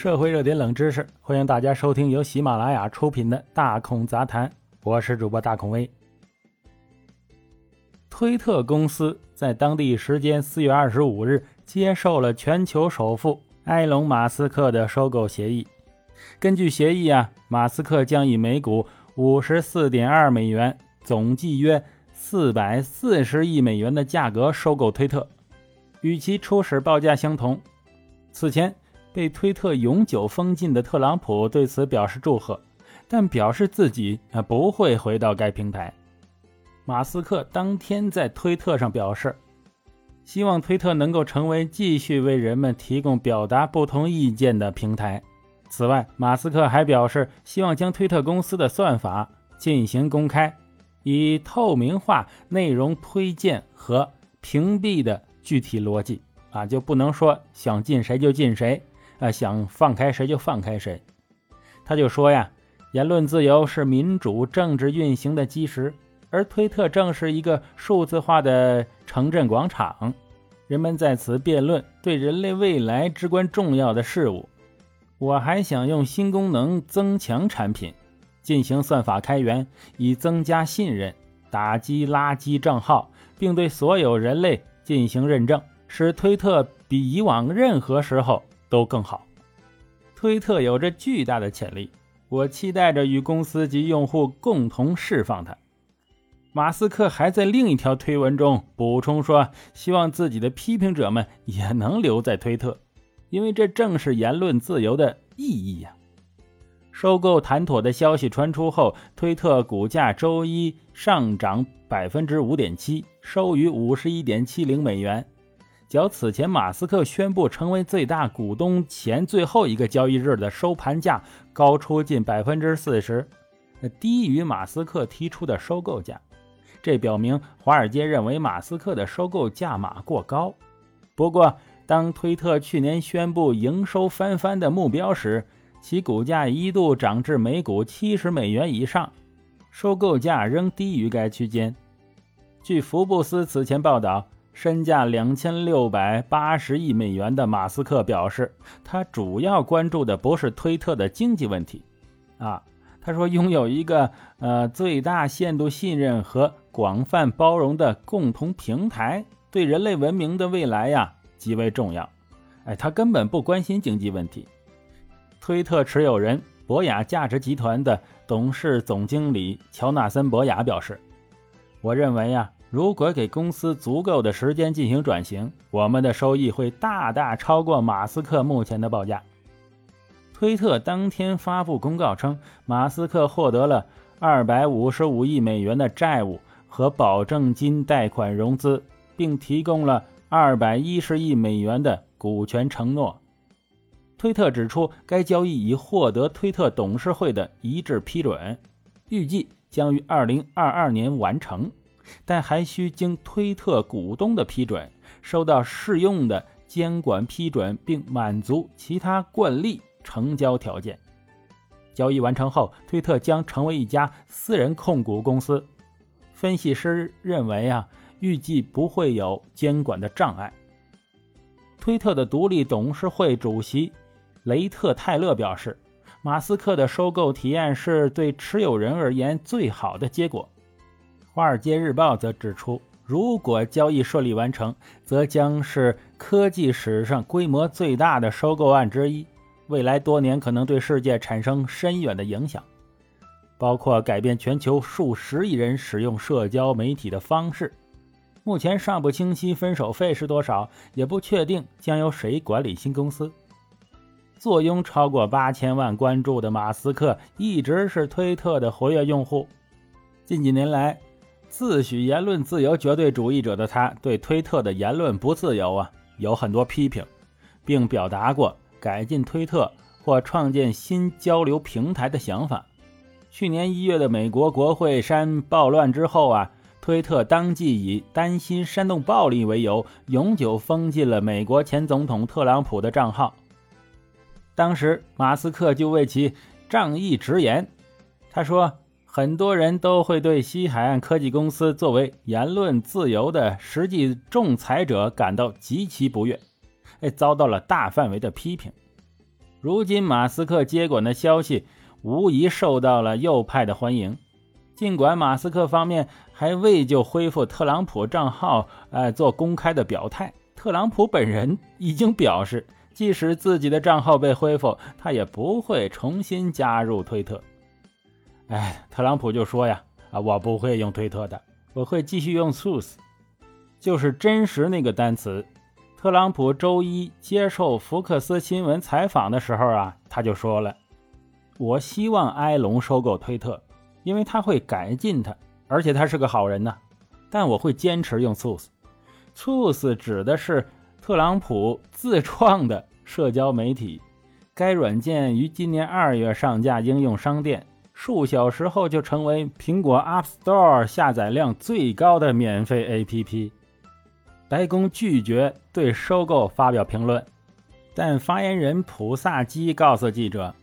社会热点冷知识，欢迎大家收听由喜马拉雅出品的《大孔杂谈》，我是主播大孔威。推特公司在当地时间四月二十五日接受了全球首富埃隆·马斯克的收购协议。根据协议啊，马斯克将以每股五十四点二美元，总计约四百四十亿美元的价格收购推特，与其初始报价相同。此前被推特永久封禁的特朗普对此表示祝贺，但表示自己啊不会回到该平台。马斯克当天在推特上表示，希望推特能够成为继续为人们提供表达不同意见的平台。此外，马斯克还表示，希望将推特公司的算法进行公开，以透明化内容推荐和屏蔽的具体逻辑。啊，就不能说想禁谁就禁谁，啊，想放开谁就放开谁。他就说呀，言论自由是民主政治运行的基石，而推特正是一个数字化的城镇广场，人们在此辩论对人类未来至关重要的事物。我还想用新功能增强产品，进行算法开源，以增加信任，打击垃圾账号，并对所有人类进行认证。使推特比以往任何时候都更好。推特有着巨大的潜力，我期待着与公司及用户共同释放它。马斯克还在另一条推文中补充说，希望自己的批评者们也能留在推特，因为这正是言论自由的意义呀。收购谈妥的消息传出后，推特股价周一上涨百分之五点七，收于五十一点七零美元。较此前马斯克宣布成为最大股东前最后一个交易日的收盘价高出近百分之四十，低于马斯克提出的收购价。这表明华尔街认为马斯克的收购价码过高。不过，当推特去年宣布营收翻番的目标时，其股价一度涨至每股七十美元以上，收购价仍低于该区间。据福布斯此前报道。身价两千六百八十亿美元的马斯克表示，他主要关注的不是推特的经济问题，啊，他说拥有一个呃最大限度信任和广泛包容的共同平台，对人类文明的未来呀极为重要。哎，他根本不关心经济问题。推特持有人博雅价值集团的董事总经理乔纳森·博雅表示：“我认为呀。”如果给公司足够的时间进行转型，我们的收益会大大超过马斯克目前的报价。推特当天发布公告称，马斯克获得了255亿美元的债务和保证金贷款融资，并提供了210亿美元的股权承诺。推特指出，该交易已获得推特董事会的一致批准，预计将于2022年完成。但还需经推特股东的批准，收到适用的监管批准，并满足其他惯例成交条件。交易完成后，推特将成为一家私人控股公司。分析师认为啊，预计不会有监管的障碍。推特的独立董事会主席雷特泰勒表示，马斯克的收购提案是对持有人而言最好的结果。《华尔街日报》则指出，如果交易顺利完成，则将是科技史上规模最大的收购案之一。未来多年可能对世界产生深远的影响，包括改变全球数十亿人使用社交媒体的方式。目前尚不清晰分手费是多少，也不确定将由谁管理新公司。坐拥超过八千万关注的马斯克一直是推特的活跃用户。近几年来，自诩言论自由绝对主义者的他，对推特的言论不自由啊有很多批评，并表达过改进推特或创建新交流平台的想法。去年一月的美国国会山暴乱之后啊，推特当即以担心煽动暴力为由，永久封禁了美国前总统特朗普的账号。当时马斯克就为其仗义直言，他说。很多人都会对西海岸科技公司作为言论自由的实际仲裁者感到极其不悦，哎，遭到了大范围的批评。如今马斯克接管的消息无疑受到了右派的欢迎。尽管马斯克方面还未就恢复特朗普账号，呃，做公开的表态，特朗普本人已经表示，即使自己的账号被恢复，他也不会重新加入推特。哎，特朗普就说呀，啊，我不会用推特的，我会继续用 Truth，就是真实那个单词。特朗普周一接受福克斯新闻采访的时候啊，他就说了，我希望埃隆收购推特。因为他会改进它，而且他是个好人呢。但我会坚持用 Truth，Truth 指的是特朗普自创的社交媒体。该软件于今年二月上架应用商店，数小时后就成为苹果 App Store 下载量最高的免费 APP。白宫拒绝对收购发表评论，但发言人普萨基告诉记者，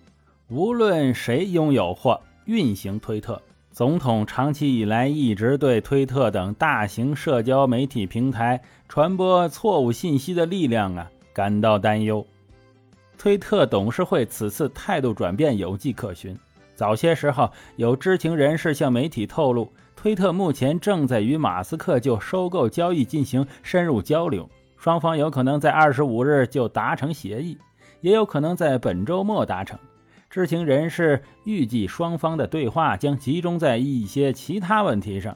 无论谁拥有或。运行推特，总统长期以来一直对推特等大型社交媒体平台传播错误信息的力量啊感到担忧。推特董事会此次态度转变有迹可循。早些时候，有知情人士向媒体透露，推特目前正在与马斯克就收购交易进行深入交流，双方有可能在二十五日就达成协议，也有可能在本周末达成。知情人士预计，双方的对话将集中在一些其他问题上，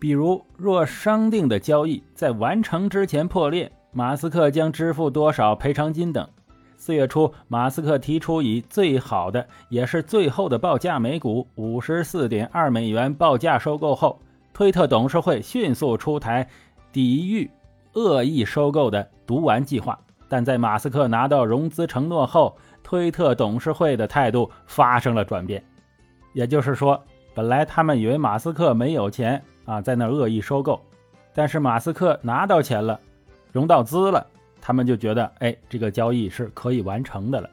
比如，若商定的交易在完成之前破裂，马斯克将支付多少赔偿金等。四月初，马斯克提出以最好的也是最后的报价每股五十四点二美元报价收购后，推特董事会迅速出台抵御恶意收购的毒丸计划。但在马斯克拿到融资承诺后，推特董事会的态度发生了转变，也就是说，本来他们以为马斯克没有钱啊，在那恶意收购，但是马斯克拿到钱了，融到资了，他们就觉得，哎，这个交易是可以完成的了。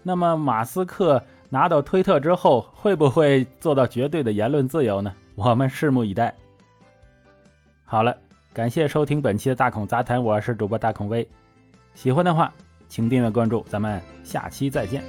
那么，马斯克拿到推特之后，会不会做到绝对的言论自由呢？我们拭目以待。好了，感谢收听本期的大孔杂谈，我是主播大孔威，喜欢的话。请订阅关注，咱们下期再见。